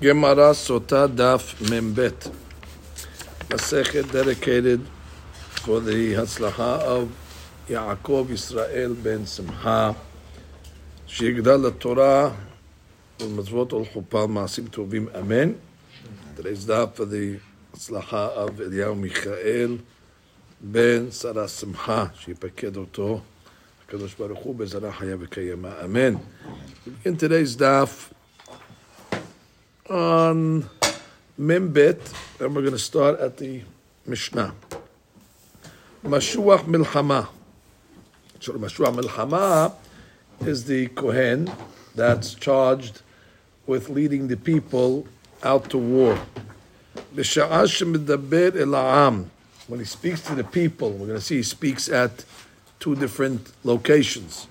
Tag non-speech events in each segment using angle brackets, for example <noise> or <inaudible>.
Gemara Sotah Daf Membet. Masechet dedicated for the Hatzlaha of Yaakov Israel ben Simha. Shigdal Torah, Ul Mazvot Ul Chupal Masim Tovim Amen. Today's Daf for the Hatzlaha of Eliyahu Michael ben Sara Simha. Shepeked Oto. Kadosh Baruch Hu Bezara Hayav Amen. In today's Daf, on Membet, and we're going to start at the Mishnah. Mashuach Milchama. So Mashuach Milchama is the Kohen that's charged with leading the people out to war. When he speaks to the people, we're going to see he speaks at two different locations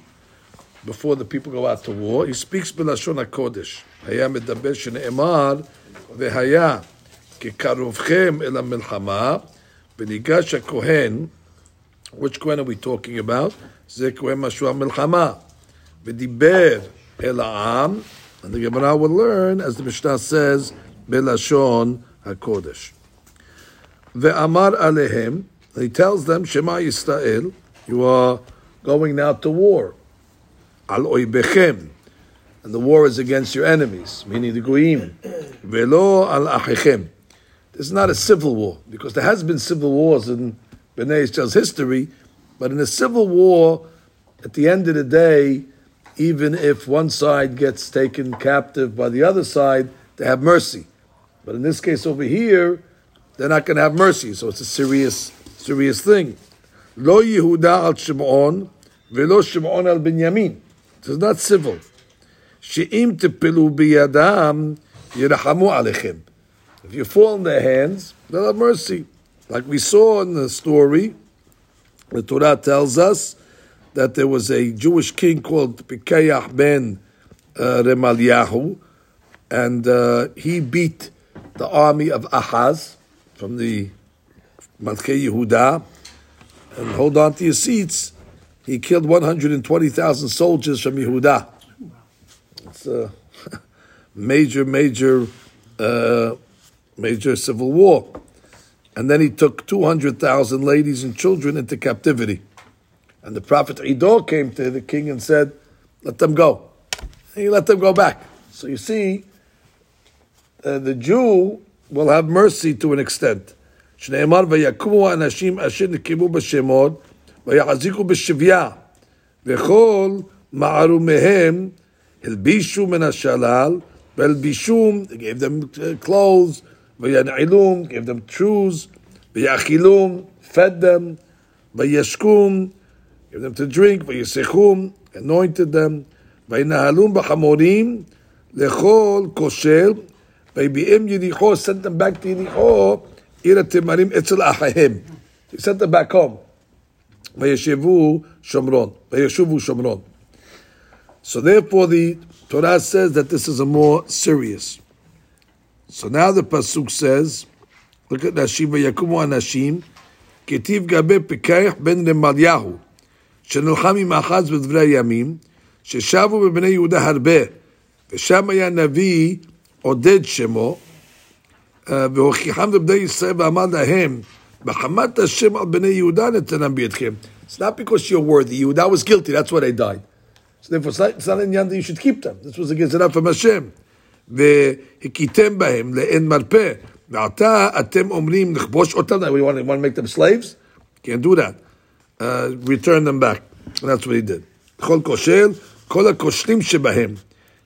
Before the people go out to war, he speaks b'lashon HaKodesh. היה מדבר שנאמר, והיה כקרובכם אל המלחמה, וניגש הכהן, which Kohen are we talking about? זה כהן משהו המלחמה. ודיבר אל העם, and the Gemara will learn, as the Mishnah says, בלשון הקודש. ואמר עליהם, he tells them, Shema Yisrael, you are going now to war. Al oibechem. And the war is against your enemies, meaning the goyim. Velo al achichem. This is not a civil war, because there has been civil wars in Bnei Israel's history, but in a civil war, at the end of the day, even if one side gets taken captive by the other side, they have mercy. But in this case over here, they're not going to have mercy, so it's a serious, serious thing. Lo Yehuda al Shimon, velo Shimon al Binyamin. Is not civil. She'im tipilu biyadam yirahamu alechem. If you fall in their hands, they'll have mercy. Like we saw in the story, the Torah tells us that there was a Jewish king called Pikayah ben uh, Remaliahu, and uh, he beat the army of Ahaz from the Malkei Yehuda. And hold on to your seats. He killed 120,000 soldiers from Yehuda. It's a <laughs> major, major, uh, major civil war. And then he took 200,000 ladies and children into captivity. And the Prophet Idor came to the king and said, Let them go. And he let them go back. So you see, uh, the Jew will have mercy to an extent. שנאמר, ויקומו האנשים אשר נקמו בשמות, ויחזיקו בשביה, וכל מערומיהם הלבישו מן השלל, והלבישום, gave them clothes, וינעלום, gave them shoes, ויאכילום, fed them, וישקום, gave them to drink, ויסחום, anointed them, וינהלום בחמורים, לכל כושל, ויביאם יריחו, sent them back to יריחו, עיר התימרים אצל אחיהם. He sent them back home. וישבו שומרון, וישובו שומרון. So therefore the Torah says that this is a more serious. So now the Pasuk says, look at Nashim, ויקומו אנשים, כתיב גבי פיקח בן רמליהו, שנלחם עם אחז בדברי הימים, ששבו בבני יהודה הרבה, ושם היה נביא עודד שמו, והוכיחם לבני ישראל ואמר להם, בחמת השם על בני יהודה נתנם בידכם. It's not because you're worthy. Yehuda was guilty. That's why they died. So therefore, it's not, it's not in that you should keep them. This was against enough from Hashem. והכיתם בהם לאין מרפא. ועתה אתם אומרים לכבוש אותם. We want, want to make them slaves? Can't do that. Uh, return them back. And that's what he did. כל כושל, כל הכושלים שבהם,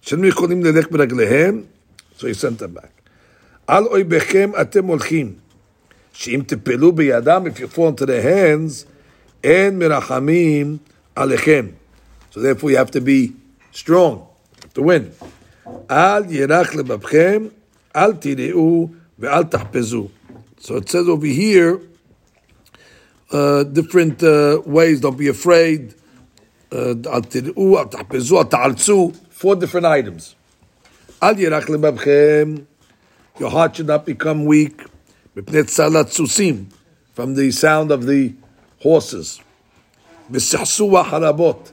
שאינם יכולים ללך ברגליהם, so he sent them back. על אויביכם אתם הולכים, Shim tepelu biyadam, if you fall into their hands, en mirachamim alechem. So therefore you have to be strong to win. Al yirach lebabchem, al tireu, ve'al tahpezu. So it says over here, uh, different uh, ways, don't be afraid, al tireu, al tahpezu, al ta'alzu, four different items. Al yirach lebabchem, your heart should not become weak from the sound of the horses. harabot.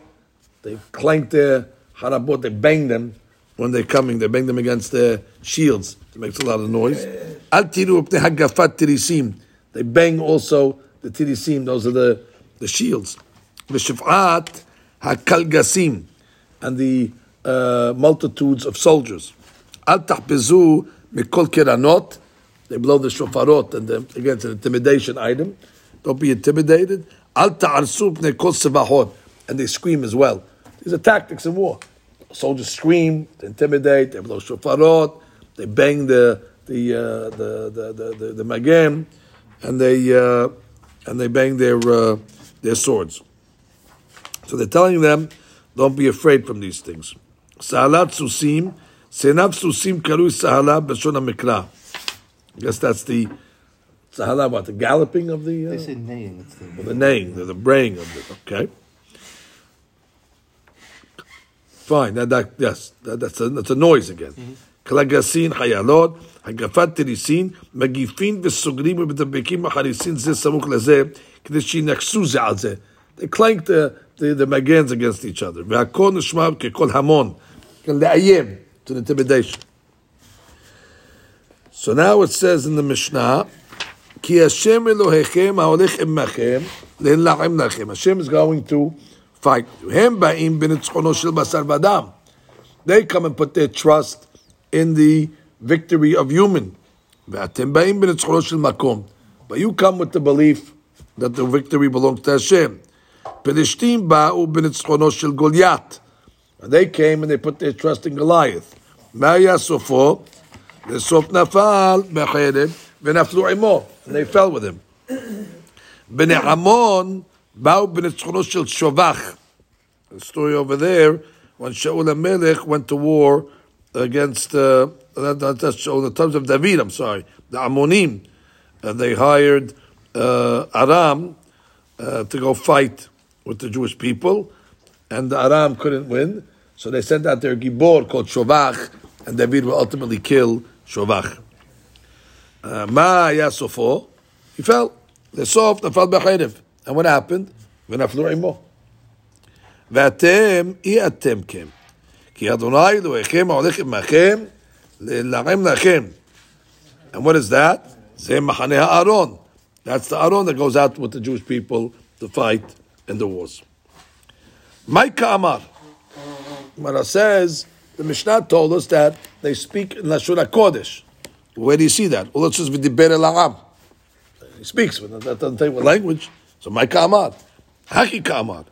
They clank their harabot, they bang them when they're coming, they bang them against their shields. It makes a lot of noise. Al tiru hagafat tirisim. They bang also the tirisim, those are the, the shields. V'shif'at hakalgasim. And the uh, multitudes of soldiers. Al tahbizu mikol. They blow the shofarot, and the, again, it's an intimidation item. Don't be intimidated. Al. And they scream as well. These are tactics of war. Soldiers scream, they intimidate, they blow shofarot, they bang the the uh, the the the, the, the magam, and they uh, and they bang their uh, their swords. So they're telling them, don't be afraid from these things. Sahalat susim, senav susim karui sahala b'shon mikra. I guess that's the sahala, what the galloping of the. Uh, they say neighing. It's the, well, the neighing, the, the braying of it. Okay. Fine. That, that yes, that, that's a that's a noise again. קלגסין, חיילות, הגפת תריסין, מגיפין וסוגרים ומדבקים החריסין זה סמוך לזה, כדי שינקסו זה על זה. They clanked the, the, the magans against each other. והכל נשמע ככל המון, לאיים, to intimidation. So now it says in the Mishnah, Ki Hashem Elohechem ha'olech immachem le'lachem lachem. Hashem is going to fight you. Hem ba'im b'nitzchono shel basar v'adam. They come and put their trust in the victory of human. Ve'atem ba'im b'nitzchono shel makom. But you come with the belief that the victory belongs to Hashem. Pelishtim ba'u b'nitzchono shel Goliath. And they came and they put their trust in Goliath. Ma'ya sofo the sof nafal bechedim and they fell with him. Bnei Amon ba'u b'nitzchono shel shovach. The story over there when Shaul Melech went to war against uh, that, that, that's Shaul, the times of David. I'm sorry, the Ammonim. and they hired uh, Aram uh, to go fight with the Jewish people, and the Aram couldn't win, so they sent out their gibor called Shovach, and David will ultimately kill Shovach. Uh, Ma היה He fell. לסוף נפל בחרב. And what happened? ונפלו עמו. ואתם, אי אתם כן. כי אדוני אלוהיכם ההולך עמכם להרים לכם. And what is that? זה מחנה הארון. That's the Aron that goes out with the Jewish people to fight in the wars. Micah Amar. Mara says, the Mishnah told us that they speak in Lashon Kodesh. Where do you see that? Well, let's the Laam. He speaks, but that doesn't tell you what language. So, my Kamad. Haki Kamad.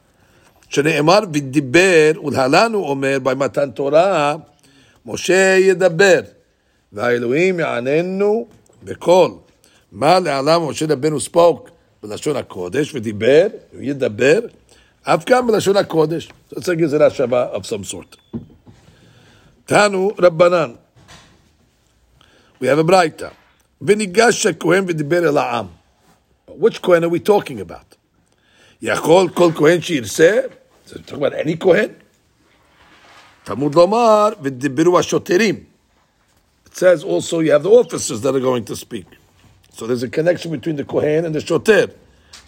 Shene'emar v'diber u'lhalanu omer by Matan Torah, Moshe yedaber. V'ayeluim ya'anenu v'kol. Ma le'alam Moshe Rabbeinu spoke v'lashon HaKodesh v'diber, yedaber, afkam v'lashon HaKodesh. So it's a Gizera Shava of some sort. Tanu Rabbanan. We have a Braita. Vinigash Kohen v'diber el. Which Kohen are we talking about? Yachol kol Kohen shirse. So talking about any Kohen? Talmud Lomar v'diberu ha'shoterim. It says also you have the officers that are going to speak. So there's a connection between the Kohen and the Shoter.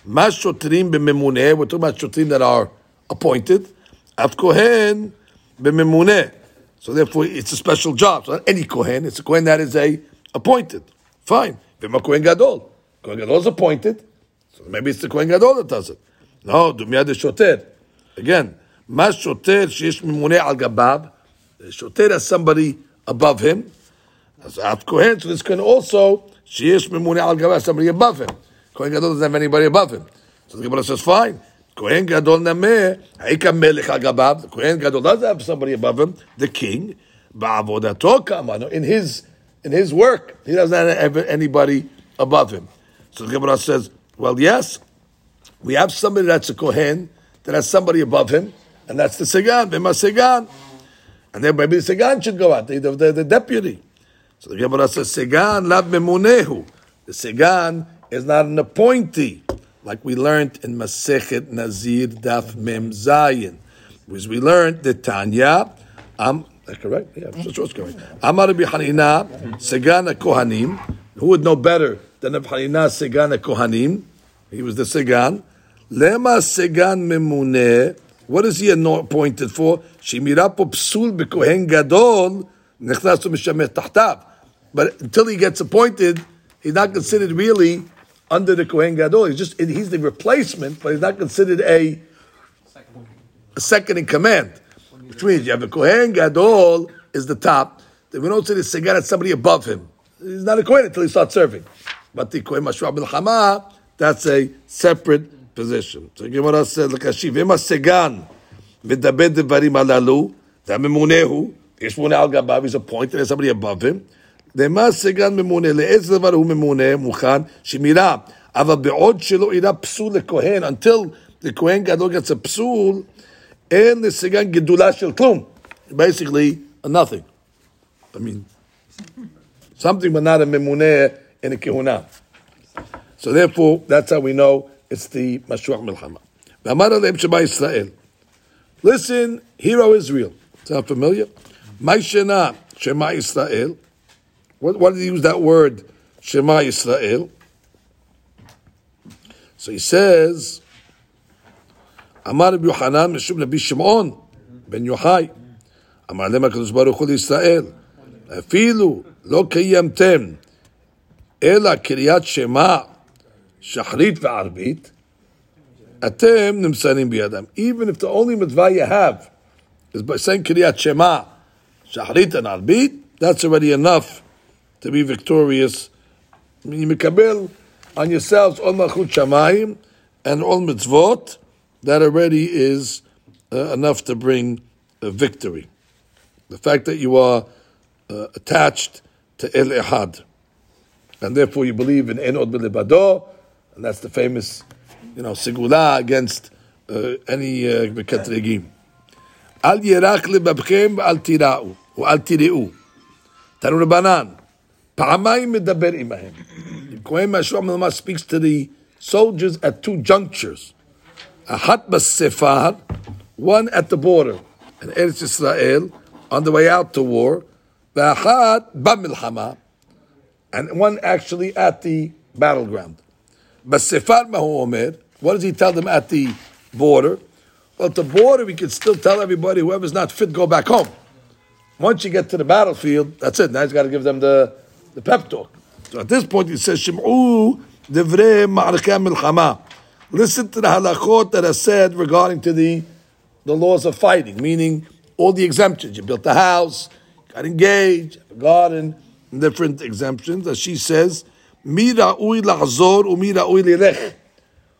Mas Shoterim b'memuneh. We're talking about Shoterim that are appointed. Af Kohen b'memuneh. So therefore, it's a special job. So any kohen, it's a kohen that is a appointed. Fine. V'ma kohen gadol. Kohen gadol is appointed. So maybe it's the kohen gadol that does it. No, dumiyad shoter. Again, mas shoter sheish mimune al gabab. Shoter has somebody above him. As at kohen, so this can also sheish mimune al gabab somebody above him. Kohen gadol doesn't have anybody above him. So the Gemara says, fine. Kohen Gadol Nameh, Haika Melech Agabav, Kohen Gadol does have somebody above him, the king, Ba'avodato Kamano, in his, in his work. He doesn't have anybody above him. So the Gemara says, well, yes, we have somebody that's a Kohen, that has somebody above him, and that's the Segan, Bema Segan. And then maybe the Segan should go out, the, the, the deputy. So the Gemara says, Segan lab memunehu. The Segan is not an appointee like we learned in Masechet Nazir Daf Mem Zayin. Because we learned the Tanya, um, correct? Yeah, that's what's correct. Amar Hanina, Segan Kohanim. Who would know better than Rabbi Hanina Segan Kohanim? He was the Segan. Lema Segan Memune What is he appointed for? Shemira po psul bekohen gadol nechnas mishameh tahtav. But until he gets appointed, he's not considered really under the Kohen Gadol. He's just he's the replacement, but he's not considered a, a second in command. Which means you have a Kohen Gadol is the top. Then we don't say the Segar at somebody above him. He's not a Kohen until he starts serving. But the Kohen Mashuach Milchama, that's a separate position. So Gemara said, לקשיב, אם הסגן מדבר דברים הללו, והממונה הוא, יש ממונה על גביו, he's appointed, there's somebody above him. למה סגן ממונה, לאיזה דבר הוא ממונה, מוכן, שמירה, אבל בעוד שלא אינה פסול לכהן, until the כהן גדול gets a פסול, אין לסגן גדולה של כלום. Basically, a nothing. I mean, something but not a ממונה in a כהונה. So therefore, that's how we know it's the משוח מלחמה. ואמר עליהם שמה ישראל. Listen, hero Israel. Sound familiar? מה ישנה שמה ישראל? Why did he use that word, Shema Yisrael? So he says, Amar Rabbi Yohanan, Meshub Rabbi Shimon, Ben Yochai, Amar Lema Kadosh Baruch Hu Yisrael, אפילו לא קיימתם Shema, קריאת שמע Atem וערבית, אתם בידם. Even if the only mitzvah you have is by saying קריאת שמע שחרית and ערבית, that's already enough to be victorious. You mikabel on yourselves all malchut shamayim and all mitzvot. That already is uh, enough to bring a victory. The fact that you are uh, attached to El Ehad, and therefore you believe in Enod Bilibado, and that's the famous, you know, sigula against uh, any Beketregim. Al yerach lebabchem al tira'u, al tiri'u. Tanu Rabbanan. פעמיים מדבר עמהם. כהן מהשוע מלמד speaks to the soldiers at two junctures. אחת בספר, one at the border, in Eretz Israel, on the way out to war, ואחת במלחמה, and one actually at the battleground. בספר מה הוא אומר? What does he tell them at the border? Well, at the border, we can still tell everybody, whoever's not fit, go back home. Once you get to the battlefield, that's it. Now he's got to give them the the pep talk. So at this point, he says, Shim'u divrei ma'arkei milchama. Listen to the halachot that are said regarding to the, the laws of fighting, meaning all the exemptions. You built a house, got engaged, a garden, different exemptions. As she says, Mira ui la'azor umira ui lirech.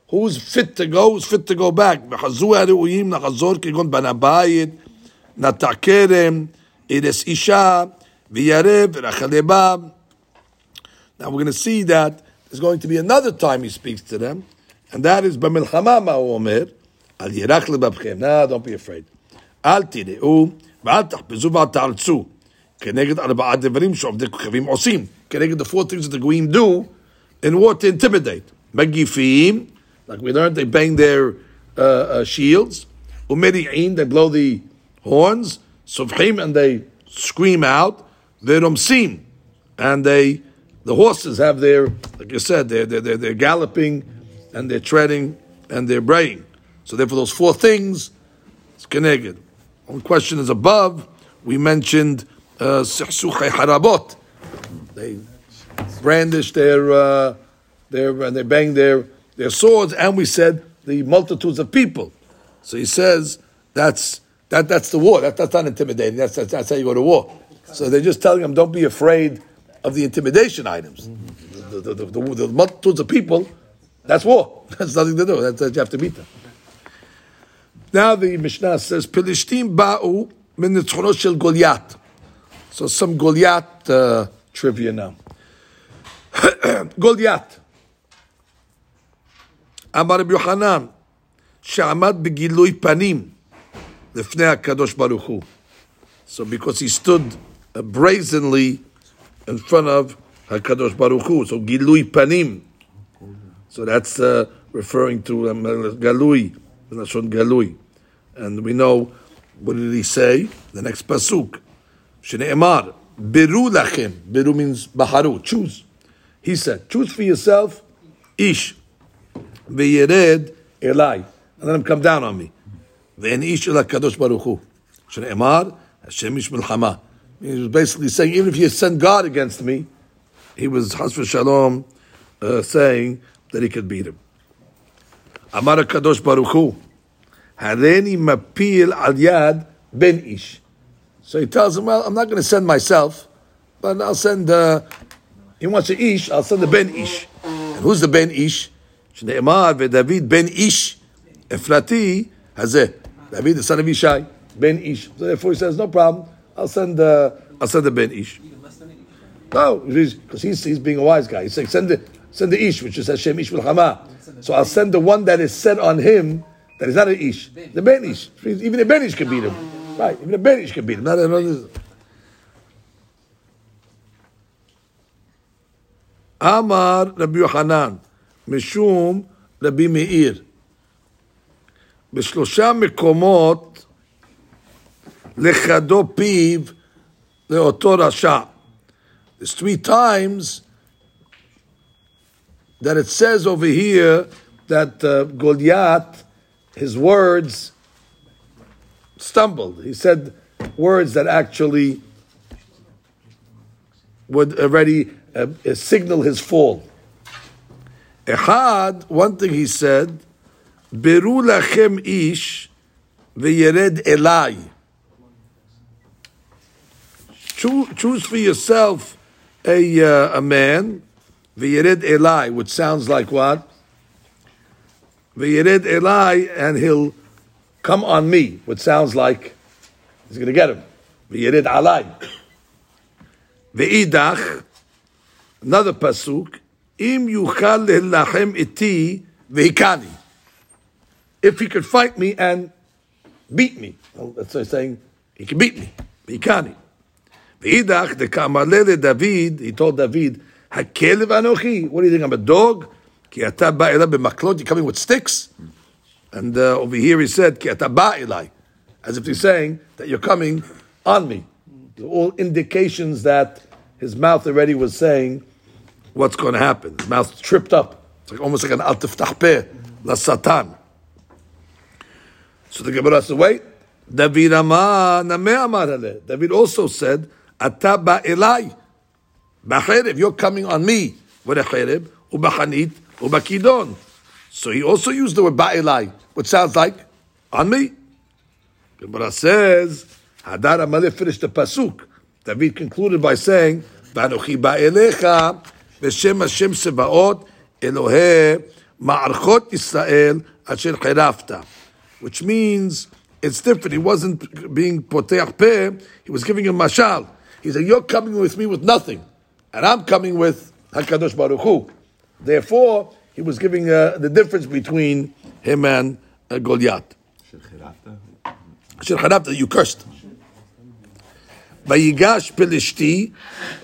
Who's fit to go? Who's fit to go back? בחזו הראויים לחזור כגון בנה בית, נטע כרם, אירס אישה, וירב, ורחל now we're going to see that there's going to be another time he speaks to them, and that is במלחמה מה הוא אומר? al ירח לבבכם. Now don't be afraid. אל תיראו ואל תחפזו ואל תארצו. כנגד ארבעה דברים שעובדי כוכבים עושים. כנגד the four things that the goyim do in war to intimidate. מגיפים, like we learned, they bang their uh, uh, shields. ומריעים, they blow the horns. סובחים, and they scream out. ורומסים, and they the horses have their, like you said, they're, they're, they're, galloping and they're treading and they're braying. So therefore, those four things, it's connected. One question is above, we mentioned uh, harabot. They brandish their, uh, their, and they bang their, their swords, and we said the multitudes of people. So he says that's that that's the war. That, that's not intimidating. That's, that's, that's how you go to war. So they're just telling them, don't be afraid of the intimidation items. The, the, the, the, multitudes of people, that's war. <laughs> That's nothing to do. That's, you have to meet them. Now the Mishnah says, Pilishtim ba'u min shel Goliath. So some Goliath uh, trivia now. <clears throat> Goliath. אמר רבי יוחנן, שעמד בגילוי פנים לפני הקדוש ברוך הוא. So because he stood brazenly in front of Hakadosh Baruch Hu. So Gilui Panim. So that's uh, referring to um, uh, Galui, Lashon Galui, and we know what did he say? The next pasuk, Shneimar Beru Lachem. Beru means Baharu. Choose. He said, choose for yourself, Ish, Veyered Elai, and let him come down on me. Ve'en Ish Ela Baruch Hu. Shneimar Hashem Ish Milchama. He was basically saying, even if you send God against me, he was, Chas v'shalom, uh, saying that he could beat him. אמר הקדוש ברוך הוא, הריני מפיל על יד בן איש. So he tells him, well, I'm not going to send myself, but I'll send, uh, he wants an ish, I'll send the ben ish. And who's the ben ish? שנאמר, ודוד בן איש אפרתי הזה. David, the son of Ishai, Ben Ish. So therefore he says, no problem, I'll send, uh, I'll send the Ben Ish. No, because he's, he's being a wise guy. He's saying, send the, send the Ish, which is Hashem Ish Milchama. So I'll send the one that is said on him that is not an Ish, the Ben Ish. Even a Ben Ish can beat him. Right, even a Ben Ish can beat him. Not another. Amar Rabbi Yohanan, Mishum Rabbi Meir. בשלושה מקומות lechado piv leoto rasha. There's three times that it says over here that uh, Goliath, his words stumbled. He said words that actually would already uh, signal his fall. Echad, one thing he said, Beru lachem ish ve'yered elai. Choose for yourself a, uh, a man, veyered elai, which sounds like what? Veyered elai, and he'll come on me, which sounds like he's going to get him. Veyered alai. Ve'idach, another pasuk, im yuchal lelachem iti ve'ikani if he could fight me and beat me. Well, that's what he's saying. He can beat me. He V'idach de'kamalele David, he told David, Hakelev anochi, what do you think, I'm a dog? Ki ata ba'ela b'maklot, you're coming with sticks? And uh, over here he said, Ki ata ba'elai, as if he's saying that you're coming on me. All indications that his mouth already was saying what's going to happen. His mouth tripped up. It's like almost like an al la satan. So the Gemara says, wait, David David also said, Ata ba'elai, ba'cherev, you're coming on me, with a cherev, ubachanit, ubakidon. So he also used the word ba'elai, which sounds like, on me. Gemara says, Hadar Amalek finished the pasuk. David concluded by saying, Vanochi ba'elecha, v'shem Hashem sebaot, Elohei, ma'archot Yisrael, asher cherafta which means it's different. He wasn't being poteach peh, he was giving a mashal. He said, You're coming with me with nothing, and I'm coming with HaKadosh Baruch Hu. Therefore, he was giving uh, the difference between him and uh, Goliath. Shircharafta, you cursed. Vayigash Pelishti,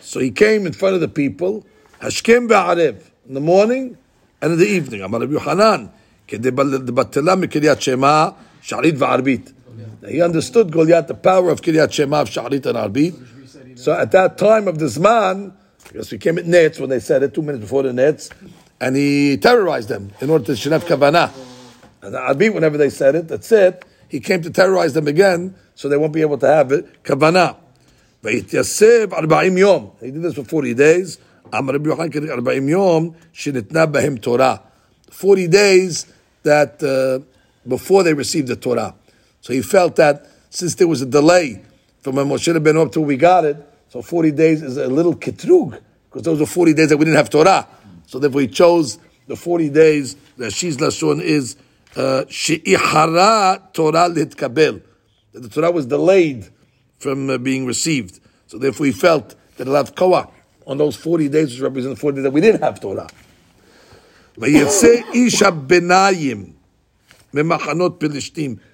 so he came in front of the people, Hashkim Ba'arev, in the morning and in the evening. Amar Rabbi Hanan, Kedebatelam Kiryat Shema, Sharit Va'arbit. He understood Goliath, the power of Kiryat Shema, of Sharit and Arbit. So at that time of this man, because he came at Nets when they said it two minutes before the Nets, and he terrorized them in order to shenav kavanah. And be whenever they said it, that's it. He came to terrorize them again, so they won't be able to have it kavana. He did this for 40 days. Forty days that uh, before they received the Torah, so he felt that since there was a delay from when Moshe Rabbeinu up till we got it. So 40 days is a little ketrug, because those were 40 days that we didn't have Torah. So therefore he chose the 40 days that Shiz Lashon is uh, She'ihara uh, Torah litkabel. That the Torah was delayed from uh, being received. So therefore he felt that he'll have on those 40 days, which represent the 40 days that we didn't have Torah.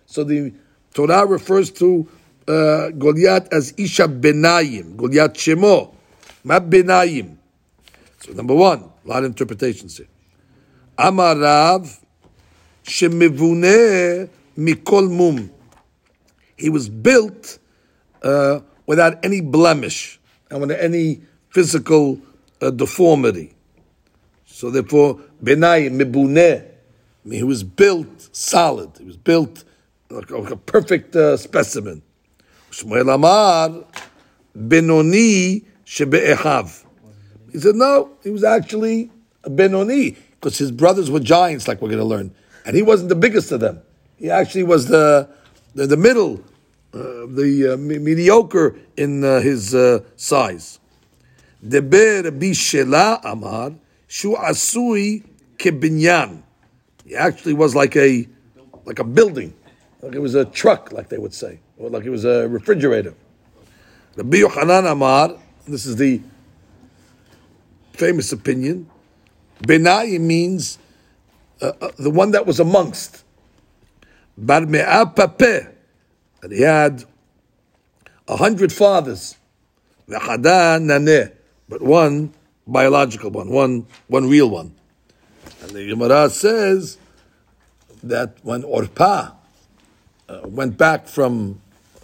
So the Torah refers to uh, Goliath as Isha Benayim, Goliath Shemo, Ma Benayim. So number one, a lot of interpretations here. Amar Rav Shemivune Mikol Mum. He was built uh, without any blemish and without any physical uh, deformity. So therefore, Benayim Mibune, he was built solid. He was built like, like a perfect uh, specimen. Shmuel Amar, Benoni Shebe'echav. He said, no, he was actually a Benoni, because his brothers were giants, like we're going to learn. And he wasn't the biggest of them. He actually was the, the, the middle, uh, the uh, mediocre in uh, his uh, size. Deber Bishela Amar, Shu Asui Kebinyan. He actually was like a like a building, like it was a truck, like they would say, or like it was a refrigerator. The Yochanan Amar, this is the famous opinion. Benai means uh, uh, the one that was amongst. Bar Pape, and he had a hundred fathers. But one biological one, one one real one. And the Gemara says that when Orpa uh, went back from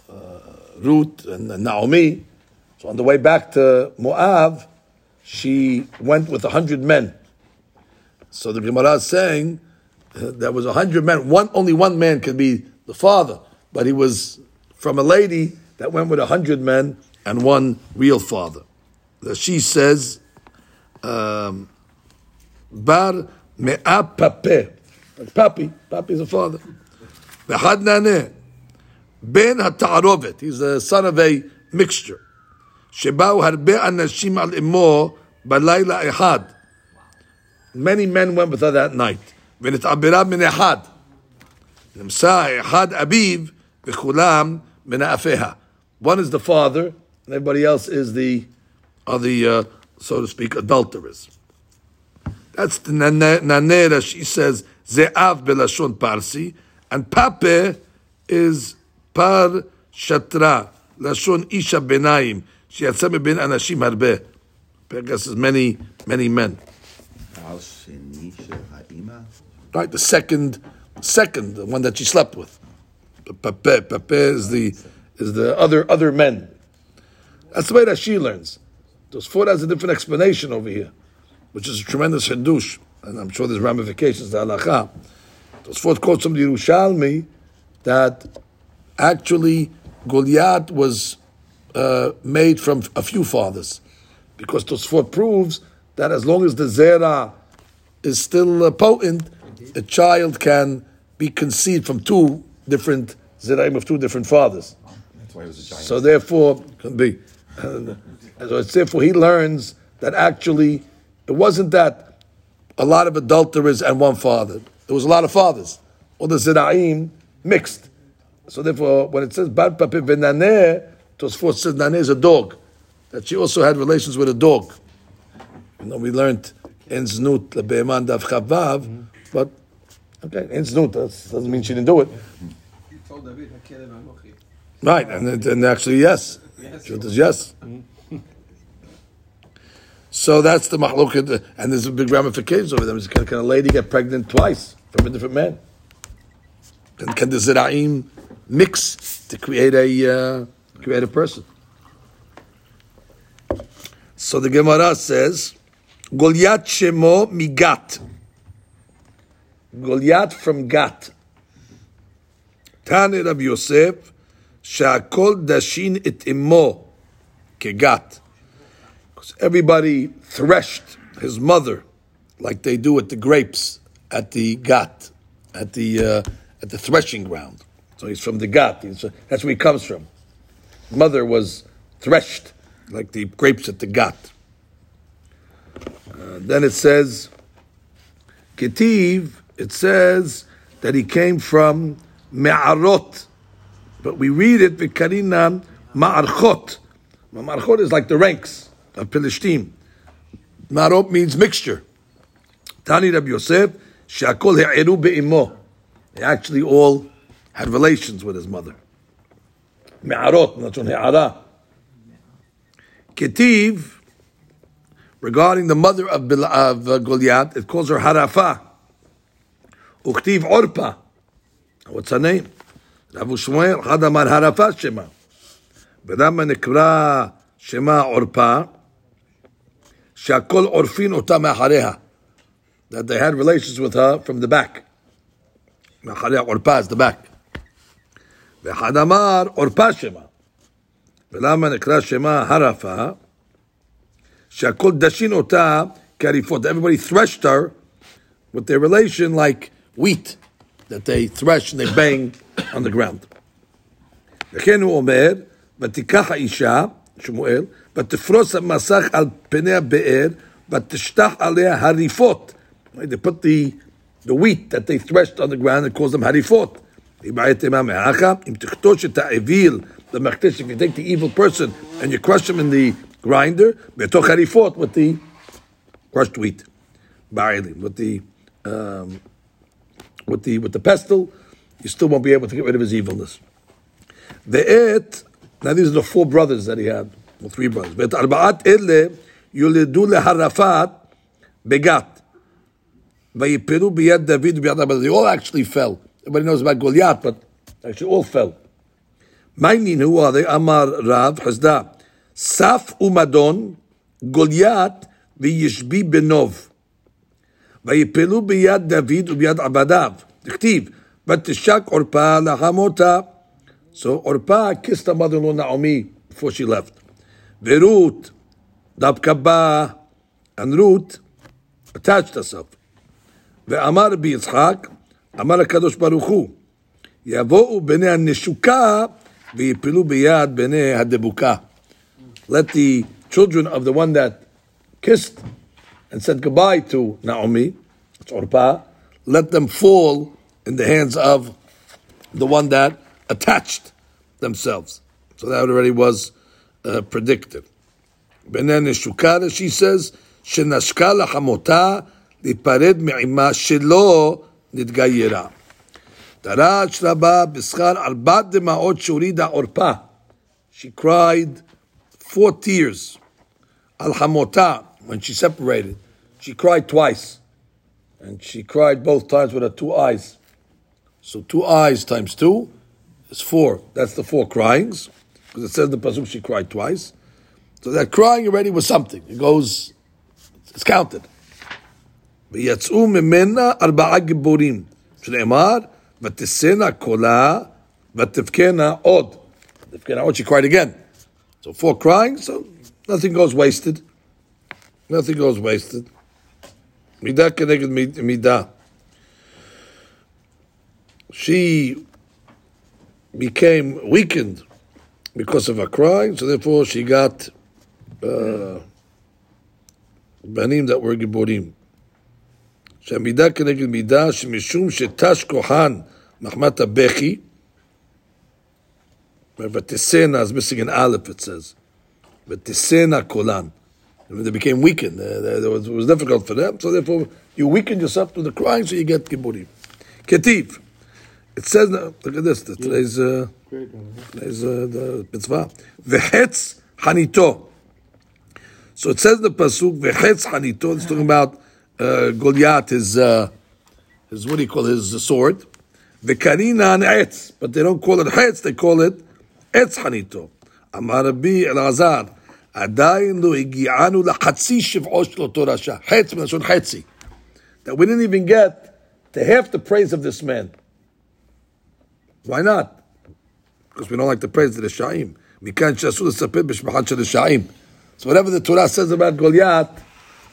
uh, Ruth and Naomi, so on the way back to Moab, she went with a hundred men. So the Gemara is saying uh, there was a hundred men. One only one man could be the father, but he was from a lady that went with a hundred men and one real father. She says, um, Bar me'a pape. Like papi. Papi is a father. V'had naneh. Ben ha'ta'arovet. He's the son of a mixture. שבאו הרבה אנשים על אמו בלילה אחד. Many men went with her that night. ונתעברה מן אחד. נמצא אחד אביו וכולם מנאפיה. One is the father, and everybody else is the, are the, uh, so to speak, adulterers. That's the Nanera, she says, Ze'av belashon parsi, and pape is par shatra, lashon isha benaim. She had some ben anashim harbe. Pegas is many, many men. Right, the second, second, the one that she slept with. Pape, pape is the is the other other men. That's the way that she learns. Tosfot has a different explanation over here, which is a tremendous hindush, and I'm sure there's ramifications to halacha. Tosfot quotes from the Yerushalmi that actually Goliath was uh, made from a few fathers, because Tosfot proves that as long as the zera is still uh, potent, a child can be conceived from two different zeraim of two different fathers. That's why he was a giant. So therefore, can be. so it's therefore he learns that actually it wasn't that a lot of adulterers and one father. There was a lot of fathers. All the Ziraim mixed. So therefore, when it says Bar Papi Venaneh, Tosfot says Naneh is a dog. That she also had relations with a dog. You know, we learned in Znut, Lebe'eman Dav Chavav, but okay, in Znut, that doesn't mean she didn't do it. Right, and, and actually, yes. yes. Yes. Mm-hmm. So that's the mahloket, and there's a big ramifications over them. Can, can a lady get pregnant twice from a different man? Can, can the zira'im mix to create a uh, create a person? So the Gemara says, Goliath shemo migat. Goliath from Gat. Tani Rabbi Yosef, שהכל dashin et imo kegat everybody threshed his mother like they do at the grapes at the gat, at the uh, at the threshing ground. So he's from the gat. He's, uh, that's where he comes from. Mother was threshed like the grapes at the gat. Uh, then it says, Ketiv, it says that he came from Me'arot. But we read it, Vikarina Ma'archot. Ma'archot is like the ranks of Philistine. Marot means mixture. Tani Rabbi Yosef, Shakol he'eru be'imo. They actually all had relations with his mother. Me'arot, not on he'ara. Ketiv, regarding the mother of, of uh, Goliath, it calls her Harafa. Uktiv Orpa. What's her name? Rav Shmuel, Hadamar Harafa Shema. ולמה נקרא שמה עורפה? שהכל עורפין אותה מאחריה. That they had relations with her from the back. מאחריה עורפה is the back. ואחד אמר עורפה שמה. ולמה נקרא שמה הרפה? שהכל דשין אותה כעריפות. Everybody threshed her with their relation like wheat that they thresh and they bang on the ground. וכן הוא אומר, ותיקח האישה, שמואל, ותפרוס המסך על פני הבאר, ותשטח עליה הריפות. They put the, the wheat that they threshed on the ground and calls them הריפות. אם תכתוש את האוויל במכתש, if you take the evil person and you crush him in the grinder, בתוך הריפות with the crushed wheat, בעלים, with the um, with the with the pestle, you still won't be able to get rid of his evilness. ואת, now these are the four brothers that he had, or three brothers, ואת ארבעת אלה יולדו להרפת בגת. ויפלו ביד דוד וביד אבא. They all actually fell. Everybody knows about Goliath, but actually all fell. מעניין הוא הרי אמר רב חסדה, סף ומדון, גוליית וישבי בנוב. ויפלו ביד דוד וביד עבדיו. תכתיב, ותשק עורפה לחמותה. So Orpah kissed her mother-in-law Naomi before she left. The Rut, Dabkaba, and Rut attached herself. ואמר רבי Amar אמר הקדוש ברוך הוא, יבואו בני הנשוקה ויפלו ביד בני Hadebuka. Let the children of the one that kissed and said goodbye to Naomi, it's Orpah, let them fall in the hands of the one that attached themselves. So that already was uh, predicted. Benen Shukara, she says, שנשקה לחמותה להיפרד מעימה שלא נתגיירה. דרש רבה בשכר ארבע דמעות שהורידה עורפה. She cried four tears על חמותה when she separated. She cried twice. And she cried both times with her two eyes. So two eyes times two is four. That's the four cryings. Because it says in the Pasuk she cried twice. So that crying already was something. It goes, it's counted. ויצאו ממנה ארבעה גיבורים, שנאמר, ותשאנה קולה, ותבכנה עוד. תבכנה עוד, she cried again. So four crying, so nothing goes wasted. Nothing goes wasted. מידה כנגד מידה. She became weakened because of her crying, so therefore she got uh, בנים that were גיבורים. שהמידה כנגד מידה, שמשום שתש כוחן מחמת הבכי, ותשאנה, is missing an aleph, it says, ותשאנה קולן. They became weakened. Uh, was, it was difficult for them, so therefore you weaken yourself to the crying, so you get giburim. Ketiv. It says, look at this, today's, uh, today's uh, the mitzvah. V'chetz hanito. So it says the pasuk, v'chetz hanito, it's talking about uh, Goliath, his, uh, his, what do you call his uh, sword. V'karina an etz, but they don't call it hetz, they call it etz hanito. Amar Rabbi Elazar, עדיין לא הגיענו לחצי שבעו של אותו רשע. חצי מלשון חצי. That we didn't even get to half the praise of this man. Why not? Because we don't like the praise of the Sha'im. מכאן שאסור לספר בשמחת של השעים. So whatever the Torah says about Goliath,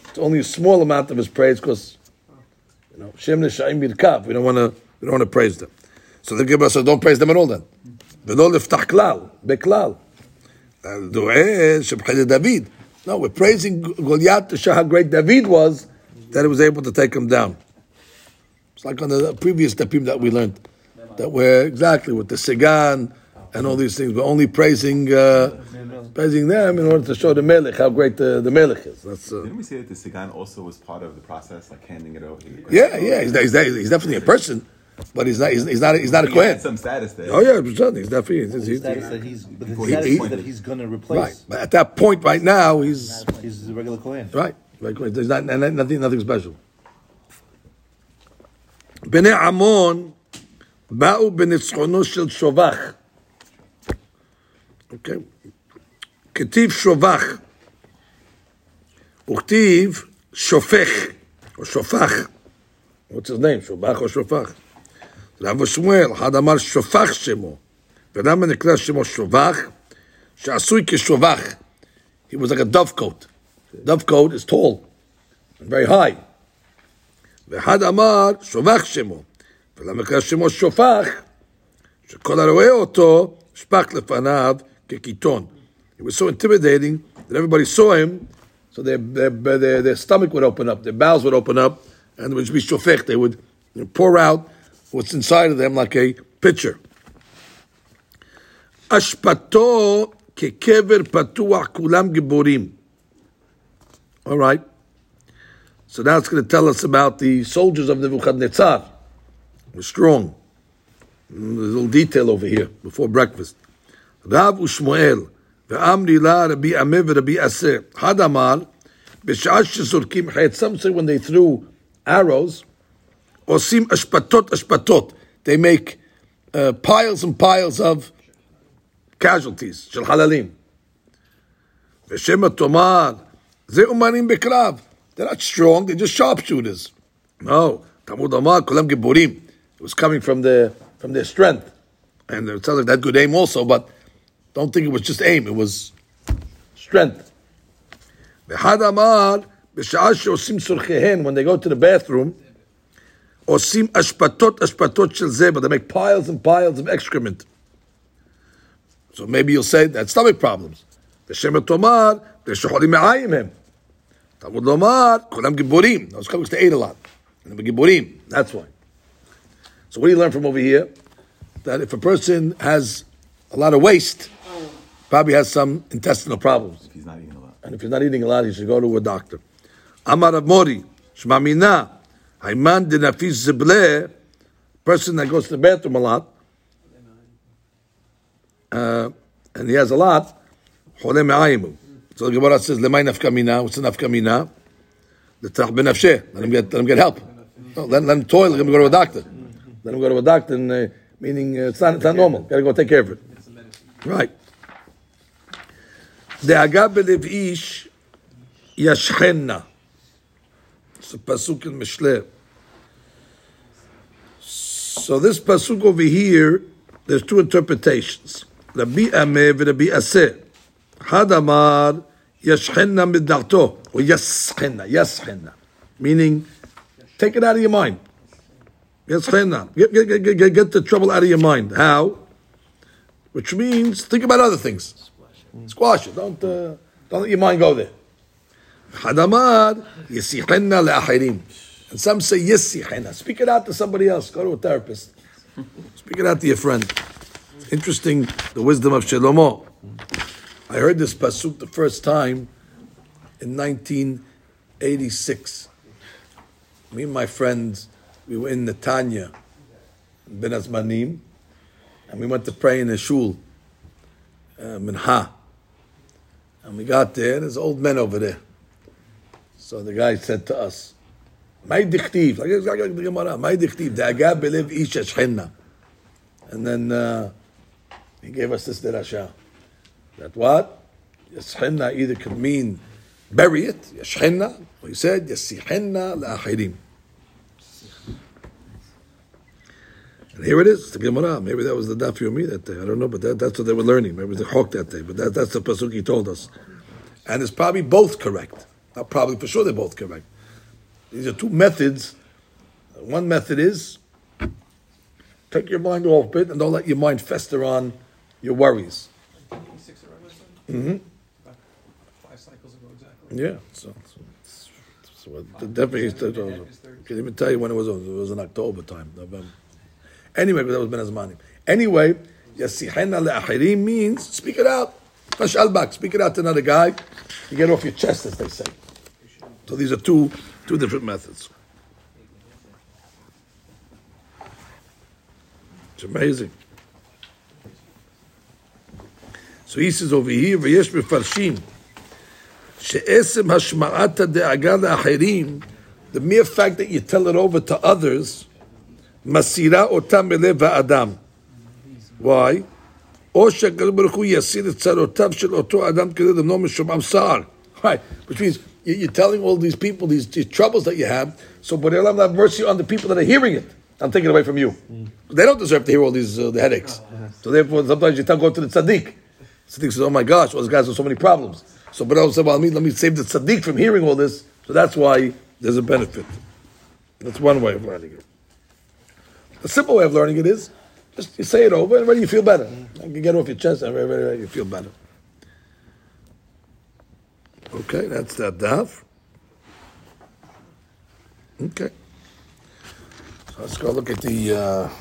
it's only a small amount of his praise because, you know, Shem Nesha'im Birkav. We don't want to, we don't want to praise them. So the Gemara says, don't praise them at all then. ולא לפתח כלל, בכלל. David. No, we're praising Goliath to show how great David was that he was able to take him down. It's like on the previous tapim that we learned that we're exactly with the Sigan and all these things. We're only praising uh, praising them in order to show the Melech how great the, the Melech is. That's, uh, Didn't we say that the Sigan also was part of the process, like handing it over? Yeah, yeah, he's, he's, he's definitely a person. But he's not. He's, he's not. He's not a he Kohen. Some status there. Oh yeah. He's definitely. He's, well, he's, status that he's. That he's going to replace. Right. But at that point, right now, he's. He's a regular Kohen. Right. Regular. There's not, nothing. Nothing special. Bnei Amon באו בניצחונו של שובח. אוקיי? כתיב שובח, וכתיב שופך, או שופח. What's his name? שובח או שופח? רב שמואל, אחד אמר שופח שמו, ולמה נקרא שמו שובח? שעשוי כשובח. He was like a dovecote. Dovecote is tall very high. ואחד אמר, שובח שמו. ולמה נקרא שמו שופח? שכל הרואה אותו, שפך לפניו כקיטון. He was so intimidating that everybody saw him, so their, their, their, their stomach would open up, their bowels would open up, and it would be shofech. They would pour out what's inside of them like a pitcher. אשפתו כקבר פתוח, כולם גיבורים. All right. So now it's going to tell us about the soldiers of Nebuchadnezzar. We're strong. There's a little detail over here before breakfast. Rav Ushmuel, ואמרי לה רבי עמי ורבי עשה. אחד אמר, בשעה שזורקים חטא, some say when they threw arrows, עושים אשפתות אשפתות. They make uh, piles and piles of casualties, של חללים. ושמא תאמר, זה אומנים בקרב. They're not strong, they're just sharpshooters. No, תלמוד אמר, כולם גיבורים. It was coming from their, from their strength. And it sounds like that good aim also, but don't think it was just aim, it was strength. ואחד אמר, בשעה שעושים צורכיהן, when they go to the bathroom, עושים אשפתות אשפתות של זבל, they make piles and piles of excrement. So maybe you'll say that's stomach problems. בשם תאמר, ושחולים מעיים הם. תלמוד לומר, כולם גיבורים. Those coming to eat a lot. And they're גיבורים, that's why. So what do you learn from over here? That if a person has a lot of waste, probably has some intestinal problems. If he's not eating a lot. And if he's not eating a lot, he should go to a doctor. Amar Rav Mori, Shmamina, Hayman de Nafis Zible, person that goes to the bathroom a lot, uh, and he has a lot, Chole Me'ayimu. So the Gemara says, Lemay nafkamina, what's the nafkamina? The tach benafsheh, let him get, let him get help. No, let, let him toil, let him go to a doctor. Let them go to a doctor, and, uh, meaning uh, it's not, it's not normal. Got to go take care of it. Right. The agab ish yashchenna. It's a pasuk in Mishle. So this pasuk over here, there's two interpretations. Rabbi Ameh and Rabbi Aseh. Hadamar yashchenna midnarto. Or yashchenna, yashchenna. Meaning, take it out of your mind. Yes, get, get, get, get the trouble out of your mind. How? Which means think about other things. Squash it. Don't, uh, don't let your mind go there. Hadamad, yisichenna le'achirim. And some say yisichenna. Speak it out to somebody else. Go to a therapist. Speak it out to your friend. Interesting, the wisdom of Shlomo. I heard this pasuk the first time in 1986. Me and my friends we were in Netanya, Ben Azmanim, and we went to pray in a shul, uh, Minha. And we got there, and there's old men over there. So the guy said to us, "My dichtiv, the my dichtiv, da'aga believe ish shchenna." And then uh, he gave us this derasha. That what? Yashchenna either could mean bury it, yashchenna, or he said yasichenna la'achirim. And here it is, the Gemara. Maybe that was the daf yomi that day. I don't know, but that, that's what they were learning. Maybe it was the chok that day. But that, that's the pasuk he told us. And it's probably both correct. Not probably, for sure they're both correct. These are two methods. One method is take your mind off it and don't let your mind fester on your worries. Mm-hmm. Five cycles ago, exactly. Yeah. So, so, so it definitely, can't even tell you when it was. It was in October time, November. Anyway, but that was Ben Azmanim. Anyway, Yasihena le'achirim means speak it out. Fash albak, speak it out to another guy. You get off your chest, as they say. So these are two two different methods. It's amazing. So he says over here, ויש מפרשים, שעצם השמעת הדאגה לאחרים, the mere fact that you tell it over to others, מסירה אותם מלב האדם. Why? או שהקדוש ברוך הוא יסיר את צרותיו של אותו אדם כדי למנוע משומעם סער. Right, which means you- you're telling all these people these, these troubles that you have, so but have mercy on the people that are hearing it. I'm taking it away from you. They don't deserve to hear all these uh, the headaches. So therefore, sometimes you tell go to the tzaddik. Tzaddik says, "Oh my gosh, all these guys have so many problems." So Baruch said, "Well, let me, let me save the tzaddik from hearing all this." So that's why there's a benefit. That's one way of learning it. The simple way of learning it is just you say it over and ready you feel better. You get off your chest and ready, ready, ready, you feel better. Okay, that's that daf. Okay. So let's go look at the. Uh,